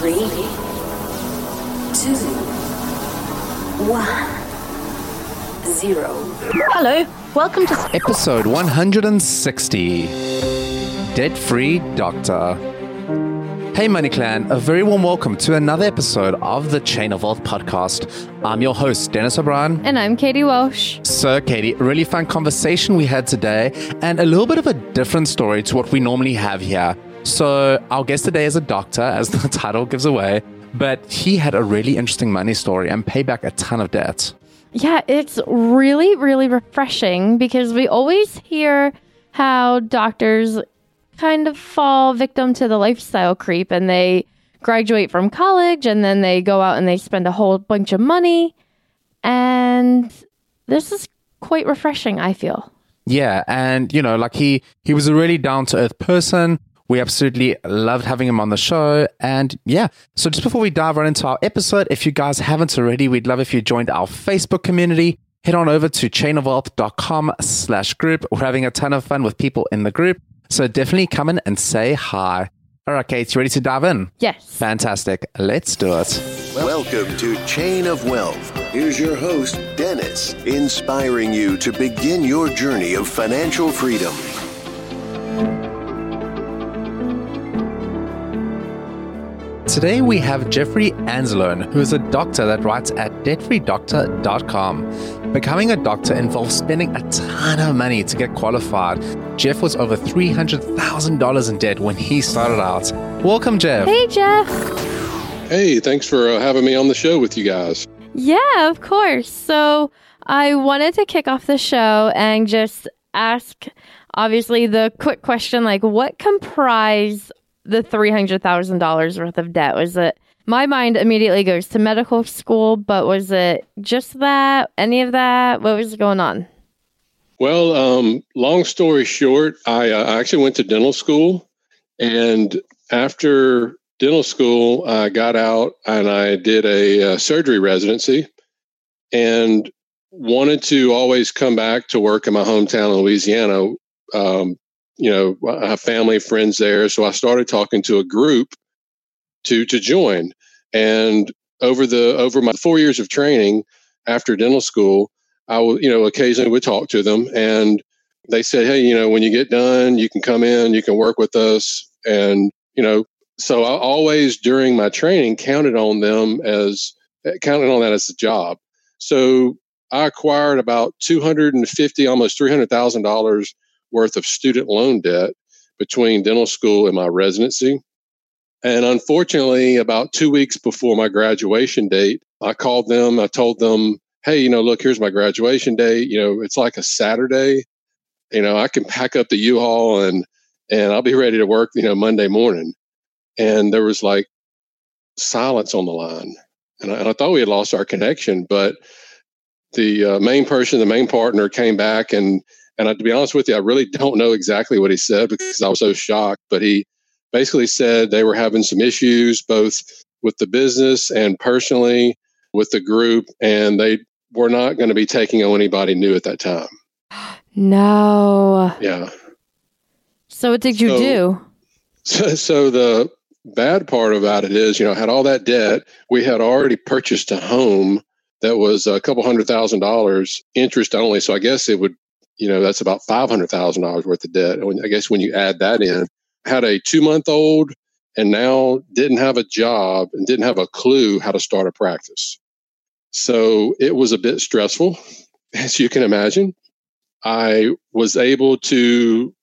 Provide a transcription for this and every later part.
Three, two, one, zero. Hello, welcome to Episode 160 Debt Free Doctor. Hey, Money Clan, a very warm welcome to another episode of the Chain of Wealth podcast. I'm your host, Dennis O'Brien. And I'm Katie Walsh. So, Katie, really fun conversation we had today, and a little bit of a different story to what we normally have here. So, our guest today is a doctor, as the title gives away, but he had a really interesting money story and pay back a ton of debt. Yeah, it's really, really refreshing because we always hear how doctors kind of fall victim to the lifestyle creep and they graduate from college and then they go out and they spend a whole bunch of money. And this is quite refreshing, I feel. Yeah, and you know, like he he was a really down to earth person. We absolutely loved having him on the show. And yeah, so just before we dive right into our episode, if you guys haven't already, we'd love if you joined our Facebook community. Head on over to chainofwealth.com slash group. We're having a ton of fun with people in the group. So definitely come in and say hi. All right, Kate, you ready to dive in? Yes. Fantastic. Let's do it. Welcome to Chain of Wealth. Here's your host, Dennis, inspiring you to begin your journey of financial freedom. Today we have Jeffrey Anzalone, who is a doctor that writes at debtfreedoctor.com. Becoming a doctor involves spending a ton of money to get qualified. Jeff was over $300,000 in debt when he started out. Welcome, Jeff. Hey, Jeff. Hey, thanks for uh, having me on the show with you guys. Yeah, of course. So I wanted to kick off the show and just ask, obviously, the quick question like, what comprised the $300,000 worth of debt? Was it, my mind immediately goes to medical school, but was it just that? Any of that? What was going on? Well, um, long story short, I uh, actually went to dental school. And after dental school, I got out and I did a, uh surgery residency and wanted to always come back to work in my hometown in Louisiana. Um, you know, I have family, friends there. So I started talking to a group to to join. And over the over my four years of training after dental school, I will, you know, occasionally would talk to them and they said, Hey, you know, when you get done, you can come in, you can work with us. And, you know, so I always during my training counted on them as eh, counted on that as a job. So I acquired about 250, almost $300,000 worth of student loan debt between dental school and my residency. And unfortunately, about two weeks before my graduation date, I called them. I told them, hey, you know, look, here's my graduation date. You know, it's like a Saturday. You know, I can pack up the U-Haul and and I'll be ready to work, you know, Monday morning. And there was like silence on the line. And I, and I thought we had lost our connection, but the uh, main person, the main partner came back and and I, to be honest with you, I really don't know exactly what he said because I was so shocked. But he basically said they were having some issues both with the business and personally with the group, and they were not going to be taking on anybody new at that time. No. Yeah. So what did you So- do? So, so the bad part about it is, you know, had all that debt. We had already purchased a home that was a couple hundred thousand dollars interest only. So I guess it would, you know, that's about five hundred thousand dollars worth of debt. And I guess when you add that in, had a two month old and now didn't have a job and didn't have a clue how to start a practice. So it was a bit stressful, as you can imagine. I was able to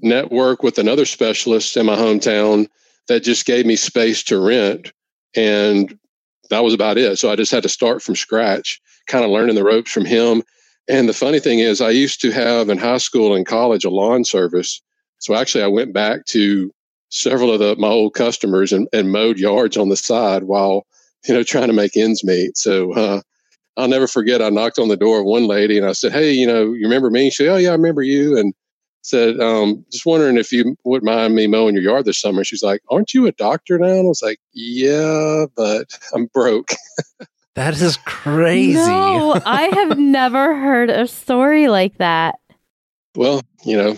network with another specialist in my hometown that just gave me space to rent. And that was about it. So I just had to start from scratch, kind of learning the ropes from him. And the funny thing is, I used to have in high school and college a lawn service. So actually, I went back to several of the, my old customers and, and mowed yards on the side while, you know, trying to make ends meet. So, uh, I'll never forget. I knocked on the door of one lady and I said, Hey, you know, you remember me? She said, Oh, yeah, I remember you. And said, um, just wondering if you wouldn't mind me mowing your yard this summer. She's like, Aren't you a doctor now? And I was like, Yeah, but I'm broke. That is crazy. No, I have never heard a story like that. Well, you know,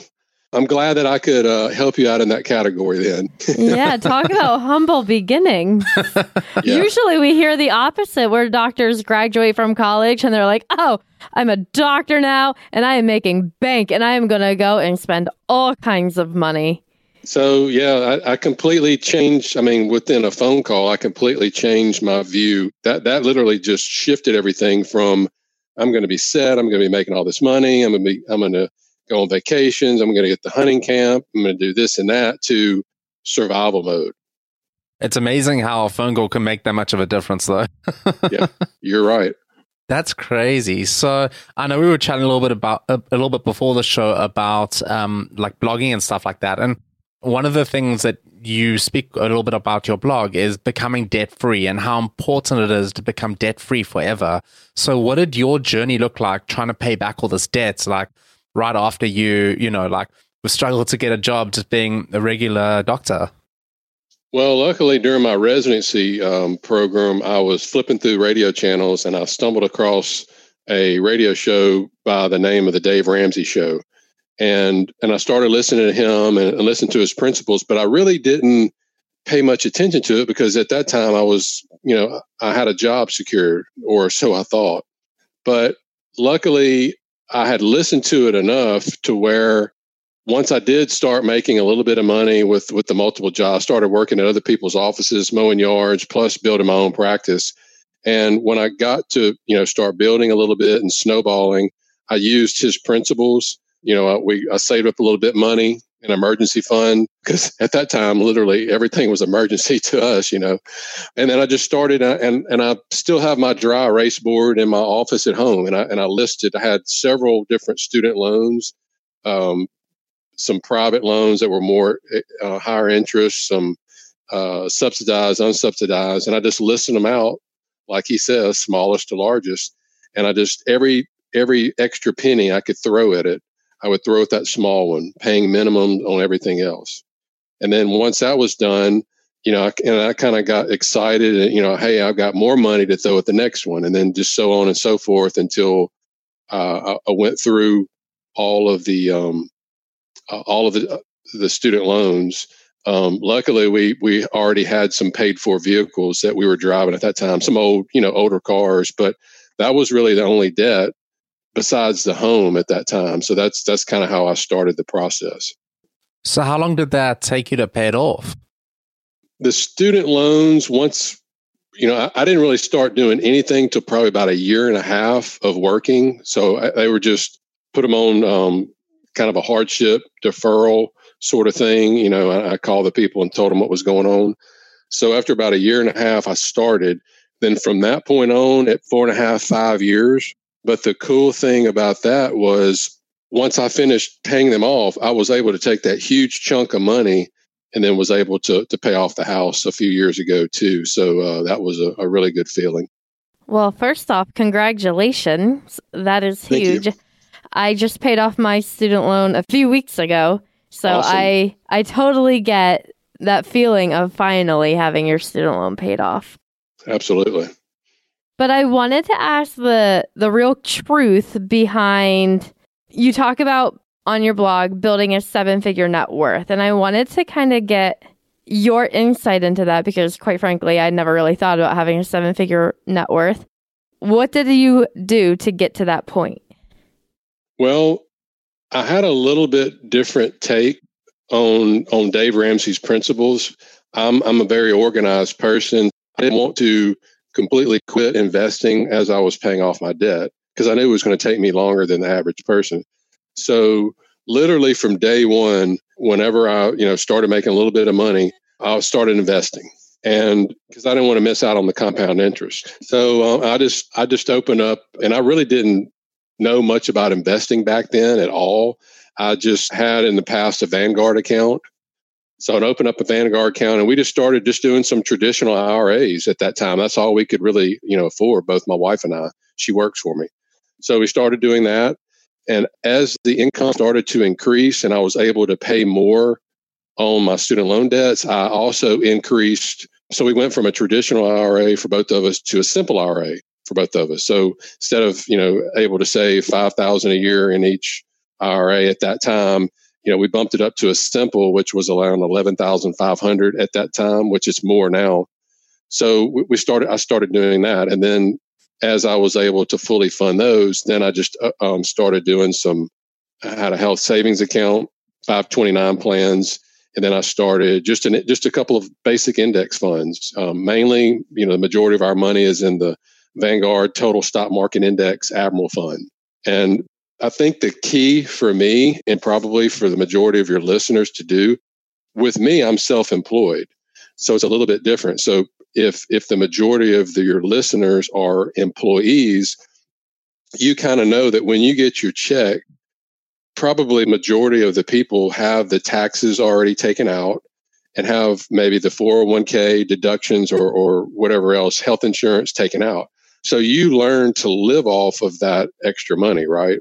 I'm glad that I could uh, help you out in that category then. Yeah, talk about humble beginnings. Yeah. Usually we hear the opposite where doctors graduate from college and they're like, oh, I'm a doctor now and I am making bank and I am going to go and spend all kinds of money. So yeah, I, I completely changed. I mean, within a phone call, I completely changed my view. That that literally just shifted everything from I'm going to be set. I'm going to be making all this money. I'm going to be. I'm going to go on vacations. I'm going to get the hunting camp. I'm going to do this and that to survival mode. It's amazing how a phone call can make that much of a difference, though. Yeah, you're right. That's crazy. So I know we were chatting a little bit about a, a little bit before the show about um, like blogging and stuff like that. And one of the things that you speak a little bit about your blog is becoming debt free and how important it is to become debt free forever. So what did your journey look like trying to pay back all this debt? Like right after you, you know, like struggled to get a job just being a regular doctor. Well, luckily during my residency um, program, I was flipping through radio channels and I stumbled across a radio show by the name of the Dave Ramsey Show, and and I started listening to him and, and listening to his principles, but I really didn't pay much attention to it because at that time I was, you know, I had a job secured, or so I thought. But luckily, I had listened to it enough to where once I did start making a little bit of money with with the multiple jobs, started working at other people's offices, mowing yards, plus building my own practice. And when I got to you know start building a little bit and snowballing, I used his principles. You know, we I saved up a little bit money an emergency fund because at that time literally everything was emergency to us you know. And then i just started uh, and and i still have my dry erase board in my office at home and i and i listed i had several different student loans um, some private loans that were more uh, higher interest some uh, subsidized unsubsidized and i just listed them out like he says smallest to largest and i just every every extra penny i could throw at it I would throw at that small one, paying minimum on everything else. And then once that was done, you know, and I kind of got excited, and, you know, hey, I've got more money to throw at the next one, and then just so on and so forth until uh, I, went through all of the um, uh, all of the the student loans. Um, luckily, we we already had some paid for vehicles that we were driving at that time, some old, you know, older cars, but that was really the only debt besides the home at that time. So that's that's kind of how I started the process. So how long did that take you to pay it off? The student loans, once you know, I, I didn't really start doing anything till probably about a year and a half of working. So I, they were just put them on um, kind of a hardship deferral sort of thing. You know, I, I called the people and told them what was going on. So after about a year and a half, I started. Then from that point on, at four and a half, five years, but the cool thing about that was once I finished paying them off, I was able to take that huge chunk of money and then was able to to pay off the house a few years ago too. So uh, that was a, a, really good feeling. Well, first off, congratulations. That is huge. I just paid off my student loan a few weeks ago. So Awesome. I I totally get that feeling of finally having your student loan paid off. Absolutely. But I wanted to ask the the real truth behind you talk about on your blog building a seven figure net worth and I wanted to kind of get your insight into that because quite frankly I never really thought about having a seven figure net worth. What did you do to get to that point? Well, I had a little bit different take on on Dave Ramsey's principles. I'm I'm a very organized person. I didn't want to completely quit investing as I was paying off my debt because I knew it was going to take me longer than the average person. So literally from day one, whenever I you know started making a little bit of money, I started investing and because I didn't want to miss out on the compound interest. So uh, I just I just opened up, and I really didn't know much about investing back then at all. I just had in the past a Vanguard account. So I'd open up a Vanguard account and we just started just doing some traditional IRAs at that time. That's all we could really, you know, afford, both my wife and I. She works for me. So we started doing that. And as the income started to increase and I was able to pay more on my student loan debts, I also increased. So we went from a traditional IRA for both of us to a simple IRA for both of us. So instead of, you know, able to save 5000 a year in each IRA at that time, you know, we bumped it up to a simple, which was around 11,500 at that time, which is more now. So we started, I started doing that. And then as I was able to fully fund those, then I just uh, um, started doing some, I had a health savings account, 529 plans. And then I started just in just a couple of basic index funds. Um, mainly, you know, the majority of our money is in the Vanguard Total Stock Market Index Admiral Fund. And I think the key for me, and probably for the majority of your listeners to do, with me, I'm self employed. So it's a little bit different. So if if the majority of the, your listeners are employees, you kind of know that when you get your check, probably majority of the people have the taxes already taken out and have maybe the 401k deductions or, or whatever else health insurance taken out. So you learn to live off of that extra money, right?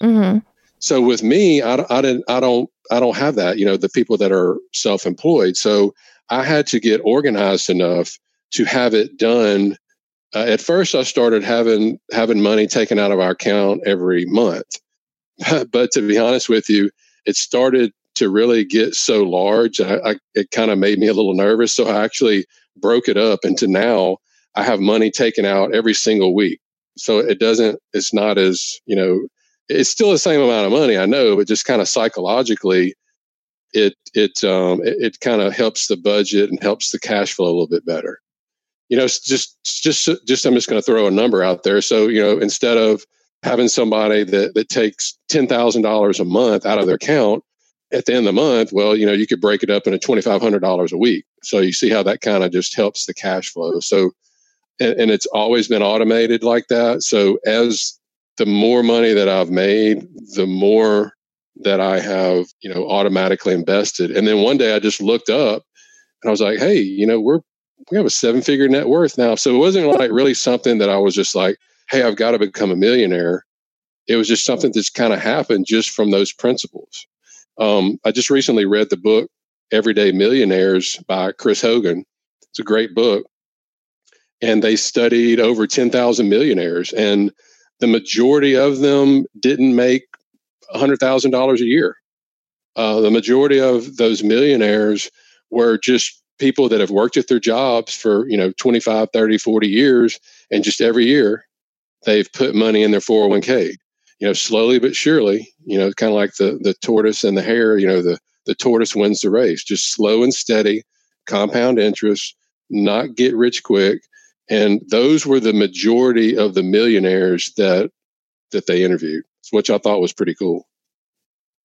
Mm-hmm. So with me, I, I didn't, I don't, I don't have that. You know, the people that are self-employed. So I had to get organized enough to have it done. Uh, at first, I started having having money taken out of our account every month, but, to be honest with you, it started to really get so large. I, I, it kind of made me a little nervous. So I actually broke it up into now I have money taken out every single week. So it doesn't. It's not as you know it's still the same amount of money, I know, but just kind of psychologically, it it um, it, it kind of helps the budget and helps the cash flow a little bit better. You know, just just just I'm just going to throw a number out there. So you know, instead of having somebody that that takes ten thousand dollars a month out of their account at the end of the month, well, you know, you could break it up into twenty five hundred dollars a week. So you see how that kind of just helps the cash flow. So and, and it's always been automated like that. So as the more money that I've made, the more that I have, you know, automatically invested. And then one day I just looked up and I was like, hey, you know, we're we have a seven figure net worth now. So it wasn't like really something that I was just like, hey, I've got to become a millionaire. It was just something that's kind of happened just from those principles. Um, I just recently read the book Everyday Millionaires by Chris Hogan. It's a great book. And they studied over 10,000 millionaires. And the majority of them didn't make $100,000 a year. Uh, the majority of those millionaires were just people that have worked at their jobs for, you know, 25, 30, 40 years. And just every year they've put money in their 401k, you know, slowly but surely, you know, kind of like the, the tortoise and the hare, you know, the, the tortoise wins the race, just slow and steady, compound interest, not get rich quick, and those were the majority of the millionaires that that they interviewed. Which i thought was pretty cool.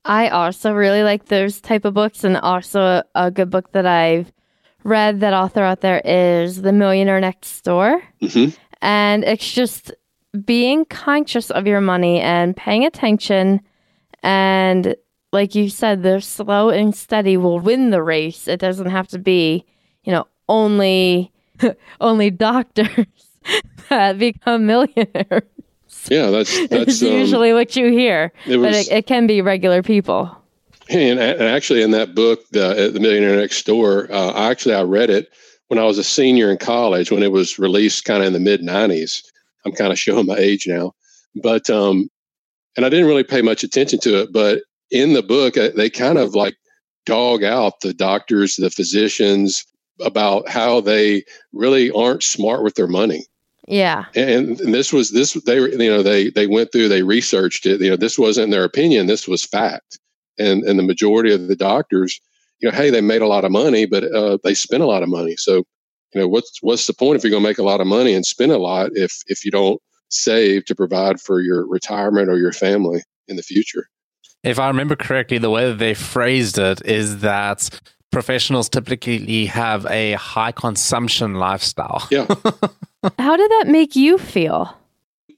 I also really like those type of books and also a good book that i've read that i'll throw out there is the millionaire next door. Mm-hmm. and it's just being conscious of your money and paying attention. And like you said the slow and steady will win the race. It doesn't have to be you know only only doctors that become millionaires. Yeah, that's that's um, usually what you hear, it was, but it, it, can be regular people. And, and actually, in that book, the, the Millionaire Next Door, uh, actually I read it when I was a senior in college when it was released, kind of in the mid '90s. I'm kind of showing my age now, but um, and I didn't really pay much attention to it. But in the book, uh, they kind of like dog out the doctors, the physicians about how they really aren't smart with their money. Yeah. And, and this was this they you know they they went through they researched it. You know this wasn't their opinion. This was fact. And and the majority of the doctors, you know, hey, they made a lot of money, but uh, they spent a lot of money. So you know what's what's the point if you're going to make a lot of money and spend a lot if if you don't save to provide for your retirement or your family in the future? If I remember correctly, the way that they phrased it is that professionals typically have a high consumption lifestyle. Yeah. How did that make you feel?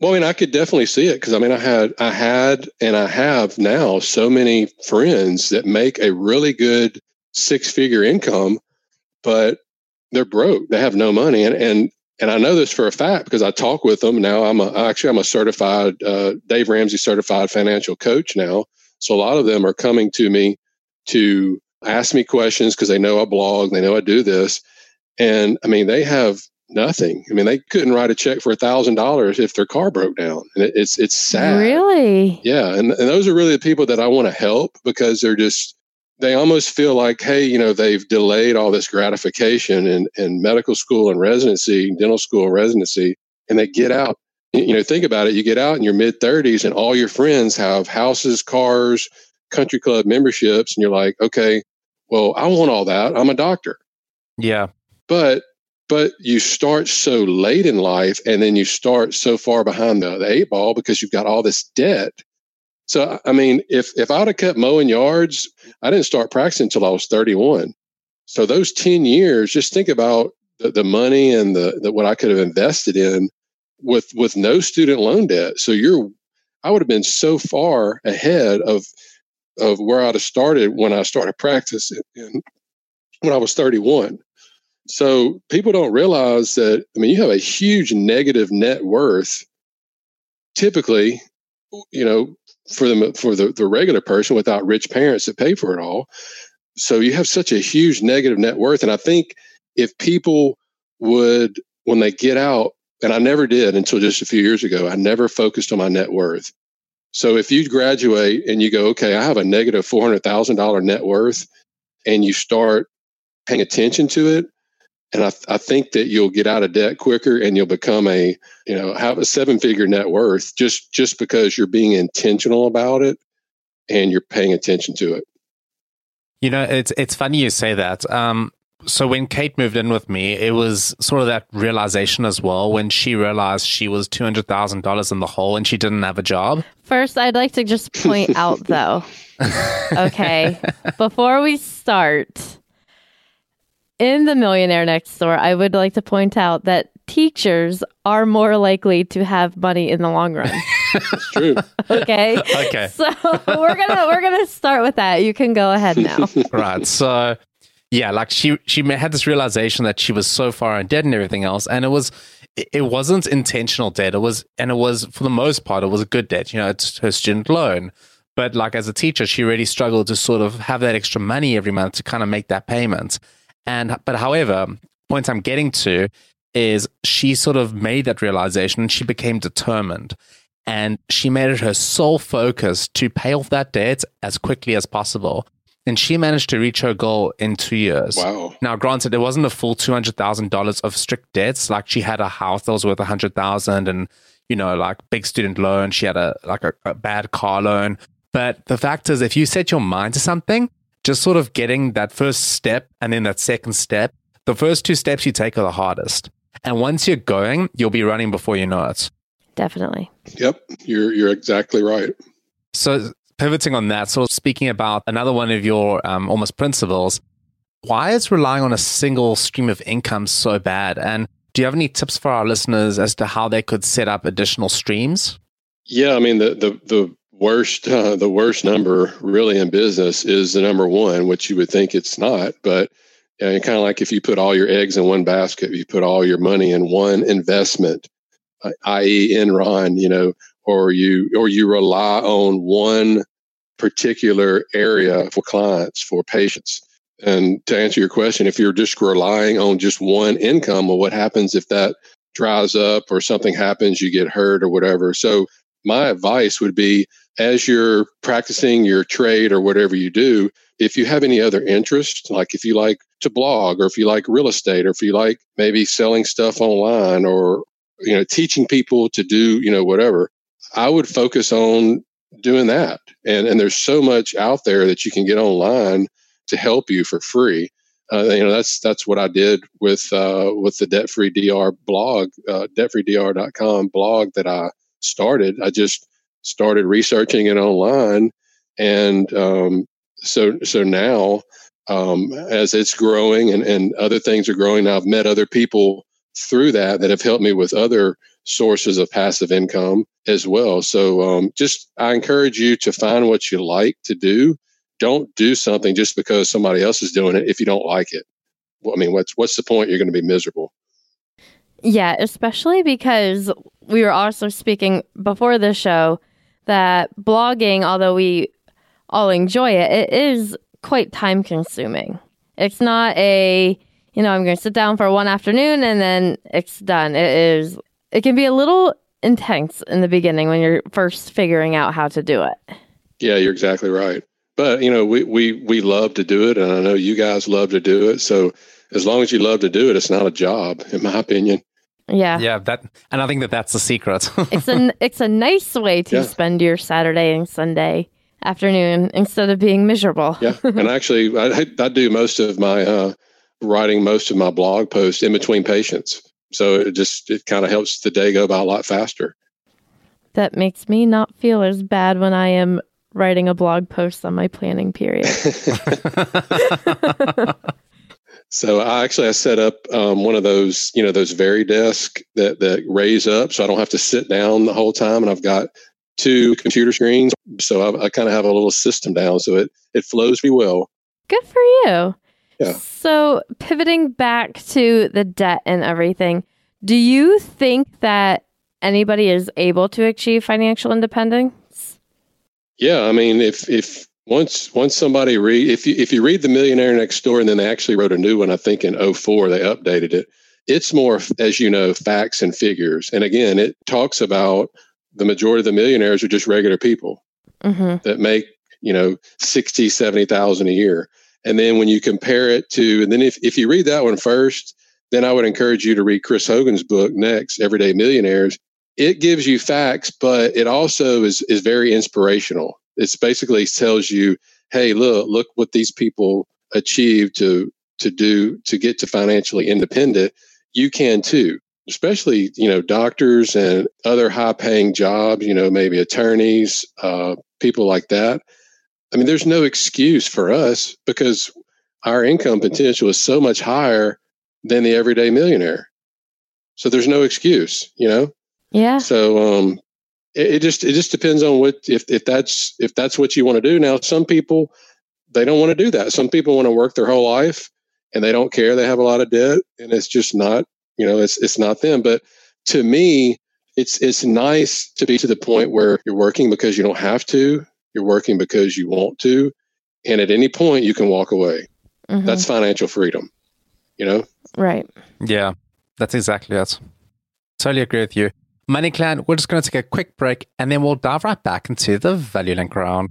Well, I mean, I could definitely see it because I mean, I had, I had, and I have now so many friends that make a really good six figure income, but they're broke. They have no money. And, and, and I know this for a fact because I talk with them now. I'm a, actually, I'm a certified, uh, Dave Ramsey certified financial coach now. So a lot of them are coming to me to ask me questions because they know I blog, they know I do this. And I mean, they have nothing. I mean, they couldn't write a check for a thousand dollars if their car broke down, and it, it's it's sad. Really? Yeah, and and those are really the people that I want to help because they're just they almost feel like, hey, you know, they've delayed all this gratification in in medical school and residency, dental school residency, and they get out. You know, think about it. You get out in your mid thirties, and all your friends have houses, cars, country club memberships, and you're like, okay, well, I want all that. I'm a doctor. Yeah. But but you start so late in life and then you start so far behind the, the eight ball because you've got all this debt so i mean if if i'd have kept mowing yards i didn't start practicing until i was 31 so those 10 years just think about the, the money and the, the what i could have invested in with with no student loan debt so you're i would have been so far ahead of of where i'd have started when i started practicing when i was 31 so people don't realize that, I mean, you have a huge negative net worth typically, you know, for the, for the, the regular person without rich parents that pay for it all. So you have such a huge negative net worth. And I think if people would, when they get out, and I never did until just a few years ago, I never focused on my net worth. So if you graduate and you go, okay, I have a negative $400,000 net worth, and you start paying attention to it, and I, I think that you'll get out of debt quicker and you'll become a you know have a seven figure net worth just just because you're being intentional about it and you're paying attention to it. You know it's it's funny you say that. Um so when Kate moved in with me, it was sort of that realization as well when she realized she was two hundred thousand dollars in the hole and she didn't have a job. First, I'd like to just point out though, okay, before we start, in the Millionaire Next Door, I would like to point out that teachers are more likely to have money in the long run. That's true. okay. Okay. So we're gonna we're gonna start with that. You can go ahead now. right. So yeah, like she she had this realization that she was so far in debt and everything else, and it was it wasn't intentional debt. It was and it was for the most part it was a good debt. You know, it's her student loan. But like as a teacher, she really struggled to sort of have that extra money every month to kind of make that payment. And but however, point I'm getting to is she sort of made that realization and she became determined. And she made it her sole focus to pay off that debt as quickly as possible. And she managed to reach her goal in two years. Wow. Now, granted, it wasn't a full two hundred thousand dollars of strict debts. Like she had a house that was worth a hundred thousand, and you know, like big student loan. She had a like a, a bad car loan. But the fact is, if you set your mind to something, just sort of getting that first step and then that second step. The first two steps you take are the hardest. And once you're going, you'll be running before you know it. Definitely. Yep, you're you're exactly right. So pivoting on that, sort of speaking about another one of your um, almost principles, why is relying on a single stream of income so bad? And do you have any tips for our listeners as to how they could set up additional streams? Yeah, I mean the the the worst uh, the worst number really in business is the number one, which you would think it's not, but you know, kind of like if you put all your eggs in one basket, you put all your money in one investment, uh, i.e., Enron, you know, or you or you rely on one particular area for clients, for patients. And to answer your question, if you're just relying on just one income, well, what happens if that dries up or something happens, you get hurt or whatever? So, my advice would be as you're practicing your trade or whatever you do, if you have any other interest, like if you like to blog or if you like real estate or if you like maybe selling stuff online or you know teaching people to do you know whatever i would focus on doing that. And and there's so much out there that you can get online to help you for free. Uh, you know that's that's what i did with uh, with the debt free dr blog uh, debtfreedr.com blog that i started. I just started researching it online. And um, so so now um, as it's growing and, and other things are growing i've met other people through that that have helped me with other sources of passive income as well. So um, just I encourage you to find what you like to do. Don't do something just because somebody else is doing it if you don't like it. I mean, what's what's the point? You're going to be miserable. Yeah, especially because we were also speaking before the show that blogging, although we all enjoy it, it is quite time consuming. It's not a you know, I'm going to sit down for one afternoon and then it's done. It is, it can be a little intense in the beginning when you're first figuring out how to do it. Yeah, you're exactly right. But, you know, we, we, we love to do it. And I know you guys love to do it. So as long as you love to do it, it's not a job, in my opinion. Yeah. Yeah, that and I think that that's the secret. it's a it's a nice way to yeah. spend your Saturday and Sunday afternoon instead of being miserable. yeah. And actually I I do most of my uh writing most of my blog posts in between patients. So it just it kind of helps the day go by a lot faster. That makes me not feel as bad when I am writing a blog post on my planning period. so I actually I set up um, one of those you know those very Varidesk that that raise up, so I don't have to sit down the whole time, and I've got two computer screens, so I, I kind of have a little system down, so it it flows me well. Good for you. Yeah. So, pivoting back to the debt and everything, do you think that anybody is able to achieve financial independence? Yeah, I mean, if if once once somebody read if you if you read the Millionaire Next Door and then they actually wrote a new one, I think in 04 they updated it. It's more, as you know, facts and figures. And again, it talks about the majority of the millionaires are just regular people mm-hmm. that make you know 60 70,000 a year and then when you compare it to, and then if, if you read that one first, then I would encourage you to read Chris Hogan's book next, Everyday Millionaires. It gives you facts, but it also is, is very inspirational. It's basically tells you, hey, look, look what these people achieved to to do to get to financially independent. You can too especially you know doctors and other high paying jobs you know maybe attorneys uh, people like that I mean, there's no excuse for us because our income potential is so much higher than the everyday millionaire. So there's no excuse, you know? Yeah. So um it, it just it just depends on what if if that's if that's what you want to do. Now some people they don't want to do that. Some people want to work their whole life and they don't care they have a lot of debt and it's just not, you know, it's it's not them. But to me, it's it's nice to be to the point where you're working because you don't have to you're working because you want to. And at any point, you can walk away. Mm-hmm. That's financial freedom, you know? Right. Yeah, that's exactly it. Totally agree with you. Money Clan, we're just going to take a quick break and then we'll dive right back into the value link round.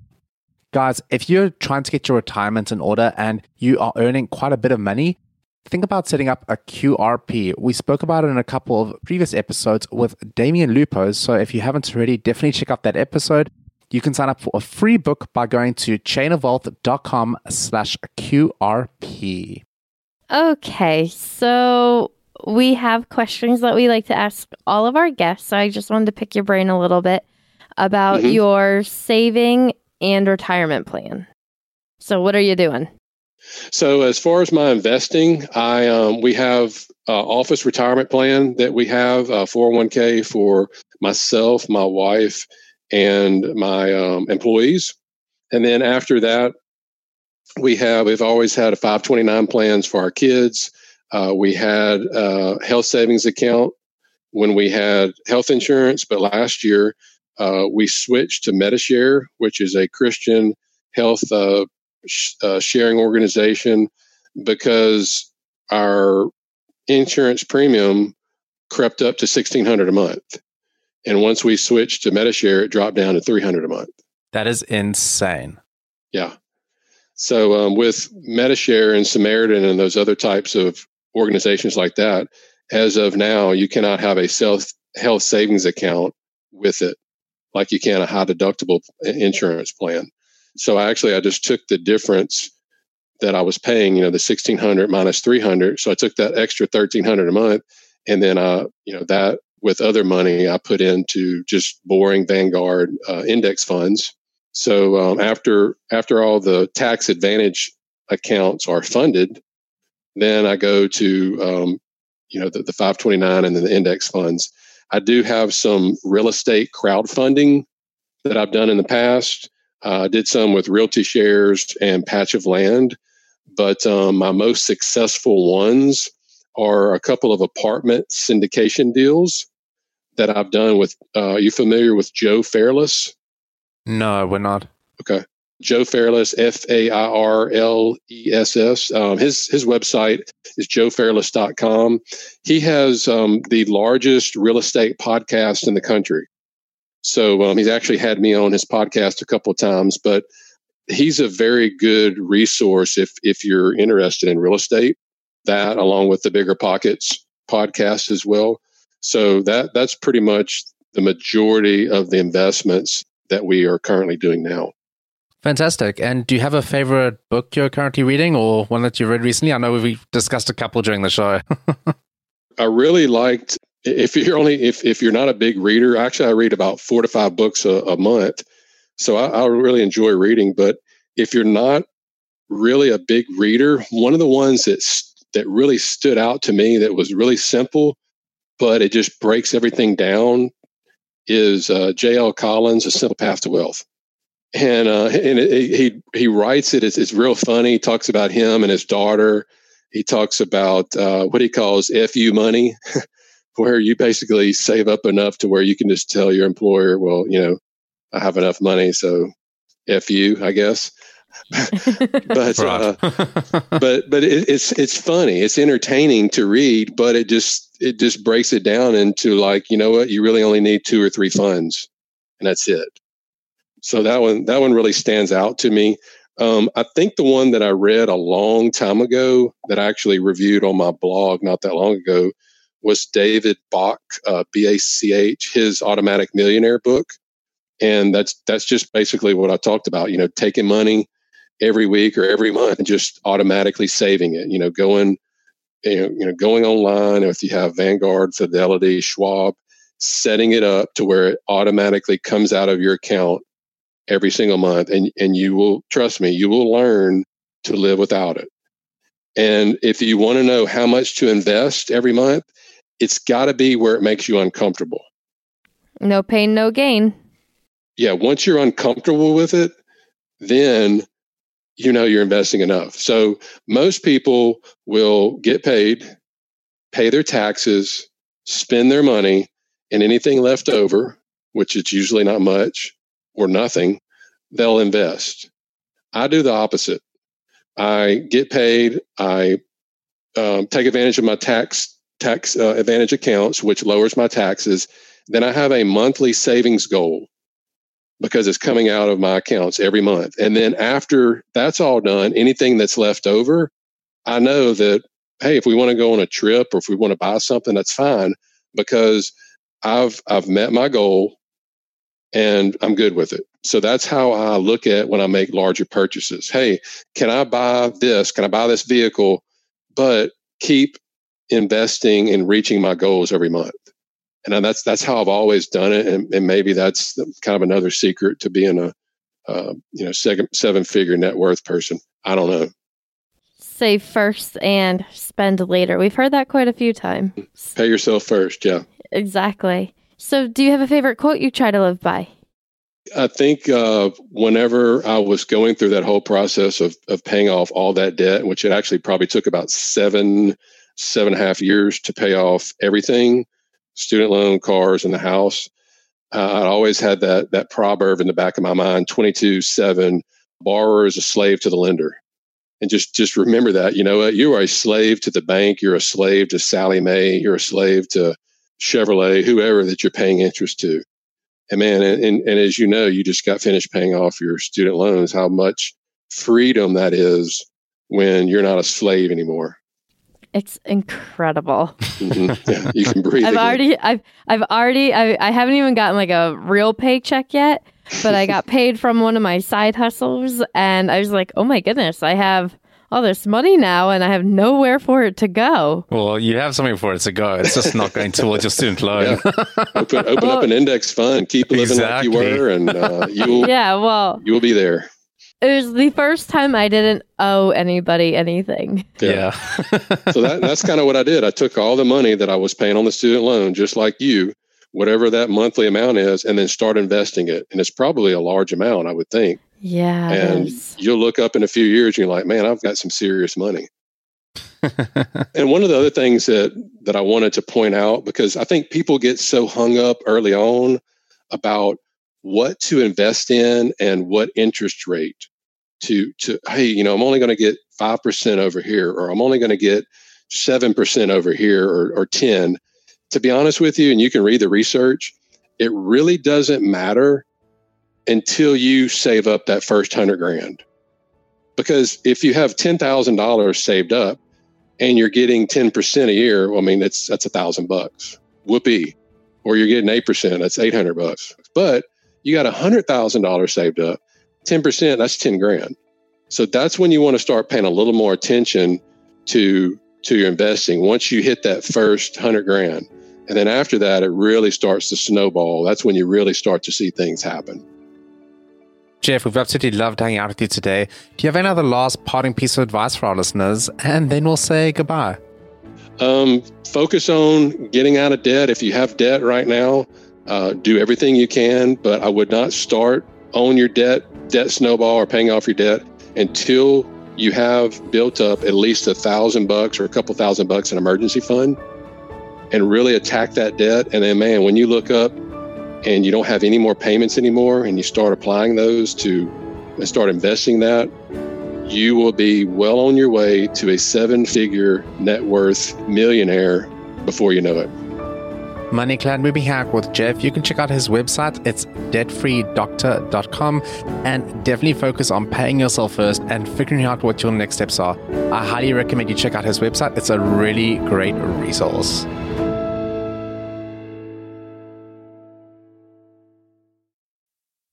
Guys, if you're trying to get your retirement in order and you are earning quite a bit of money, think about setting up a QRP. We spoke about it in a couple of previous episodes with Damien Lupos. So if you haven't already, definitely check out that episode. You can sign up for a free book by going to chainofwealth.com slash QRP. Okay, so we have questions that we like to ask all of our guests. So I just wanted to pick your brain a little bit about mm-hmm. your saving and retirement plan. So what are you doing? So as far as my investing, I um, we have uh, office retirement plan that we have uh, 401k for myself, my wife, and my um, employees. And then after that, we have we've always had a 529 plans for our kids. Uh, we had a health savings account when we had health insurance, but last year uh, we switched to Medi-Share, which is a Christian health uh, sh- uh, sharing organization, because our insurance premium crept up to sixteen hundred a month, and once we switched to Medi-Share, it dropped down to three hundred a month. That is insane. Yeah. So um, with Medi-Share and Samaritan and those other types of organizations like that, as of now, you cannot have a self health savings account with it like you can a high deductible insurance plan. So actually, I just took the difference that I was paying, you know, the sixteen hundred minus three hundred. So I took that extra thirteen hundred a month, and then uh, you know, that with other money I put into just boring Vanguard uh, index funds. So um, after after all the tax advantage accounts are funded, then I go to um, you know the, the 529 and then the index funds. I do have some real estate crowdfunding that I've done in the past. Uh, I did some with Realty Shares and Patch of Land, but um, my most successful ones are a couple of apartment syndication deals that I've done with. Uh, are you familiar with Joe Fairless? No, we're not. Okay. Joe Fairless, F A I R L E S S. Um, his his website is joefairless.com. He has um, the largest real estate podcast in the country. So um, he's actually had me on his podcast a couple of times, but he's a very good resource if if you're interested in real estate. That along with the Bigger Pockets podcast as well. So that that's pretty much the majority of the investments that we are currently doing now. Fantastic. And do you have a favorite book you're currently reading or one that you read recently? I know we've discussed a couple during the show. I really liked if you're only if if you're not a big reader, actually I read about four to five books a, a month. So I, I really enjoy reading. But if you're not really a big reader, one of the ones that that really stood out to me that was really simple, but it just breaks everything down is uh, J.L. Collins, A Simple Path to Wealth and uh, and it, it, he he writes it. It's, it's real funny. He talks about him and his daughter. He talks about uh, what he calls "fu money," where you basically save up enough to where you can just tell your employer, "Well, you know, I have enough money, so f you, I guess." but uh, but but it, it's it's funny. It's entertaining to read, but it just it just breaks it down into like you know what you really only need two or three funds, and that's it so that one that one really stands out to me. Um, I think the one that I read a long time ago that I actually reviewed on my blog not that long ago was David Bach, uh, B A C H, his Automatic Millionaire book, and that's that's just basically what I talked about. You know, taking money every week or every month and just automatically saving it. You know, going you know, going online if you have Vanguard, Fidelity, Schwab, setting it up to where it automatically comes out of your account every single month and and you will trust me you will learn to live without it. And if you want to know how much to invest every month it's got to be where it makes you uncomfortable. No pain no gain. Yeah once you're uncomfortable with it then you know you're investing enough so most people will get paid pay their taxes spend their money and anything left over which is usually not much or nothing, they'll invest. I do the opposite. I get paid. I um, take advantage of my tax tax uh, advantage accounts, which lowers my taxes. Then I have a monthly savings goal because it's coming out of my accounts every month. And then after that's all done, anything that's left over, I know that hey, if we want to go on a trip or if we want to buy something, that's fine because I've I've met my goal and I'm good with it. So that's how I look at when I make larger purchases. Hey, can I buy this? Can I buy this vehicle? But keep investing and reaching my goals every month. And that's that's how I've always done it. And, and maybe that's kind of another secret to being a uh, you know seven seven figure net worth person. I don't know. Save first and spend later. We've heard that quite a few times. Pay yourself first. Yeah. Exactly. So, do you have a favorite quote you try to live by? I think uh, whenever I was going through that whole process of, of paying off all that debt, which it actually probably took about seven, seven and a half years to pay off everything student loan, cars, and the house. uh, I always had that that proverb in the back of my mind: twenty two seven, borrower is a slave to the lender. And just just remember that you know what you are a slave to the bank, you're a slave to Sallie Mae, you're a slave to Chevrolet, whoever that you're paying interest to. And man, and, and, and as you know, you just got finished paying off your student loans. How much freedom that is when you're not a slave anymore. It's incredible. Mm-hmm. Yeah, you can breathe. I've again. already, I've, I've already, I, I haven't even gotten like a real paycheck yet, but I got paid from one of my side hustles, and I was like, oh my goodness, I have all this money now, and I have nowhere for it to go. Well, you have something for it to go. It's just not going towards your student loan. open, open up an index fund, keep living like you Exactly. were, and uh, you'll Yeah, well, you will be there. It was the first time I didn't owe anybody anything. yeah. so that, that's kind of what I did. I took all the money that I was paying on the student loan, just like you, whatever that monthly amount is, and then start investing it. And it's probably a large amount, I would think. Yeah, and you'll look up in a few years and you're like, man, I've got some serious money. and one of the other things that that I wanted to point out because I think people get so hung up early on about what to invest in and what interest rate to to hey, you know, I'm only going to get 5% over here or I'm only going to get 7% over here or or 10. To be honest with you and you can read the research, it really doesn't matter until you save up that first 100 grand. Because if you have $10,000 saved up and you're getting 10% a year, well, I mean, that's that's a thousand bucks. Whoopee. Or you're getting 8%, that's 800 bucks. But you got $100,000 saved up, 10%, that's 10 grand. So that's when you want to start paying a little more attention to to your investing. Once you hit that first 100 grand, and then after that it really starts to snowball. That's when you really start to see things happen. Jeff, we've absolutely loved hanging out with you today. Do you have any other last parting piece of advice for our listeners? And then we'll say goodbye. Um, focus on getting out of debt. If you have debt right now, uh, do everything you can, but I would not start on your debt, debt snowball, or paying off your debt until you have built up at least a thousand bucks or a couple thousand bucks in emergency fund and really attack that debt. And then, man, when you look up and you don't have any more payments anymore and you start applying those to and start investing that, you will be well on your way to a seven figure net worth millionaire before you know it. Money Clan Movie Hack with Jeff. You can check out his website. It's debtfreedoctor.com and definitely focus on paying yourself first and figuring out what your next steps are. I highly recommend you check out his website. It's a really great resource.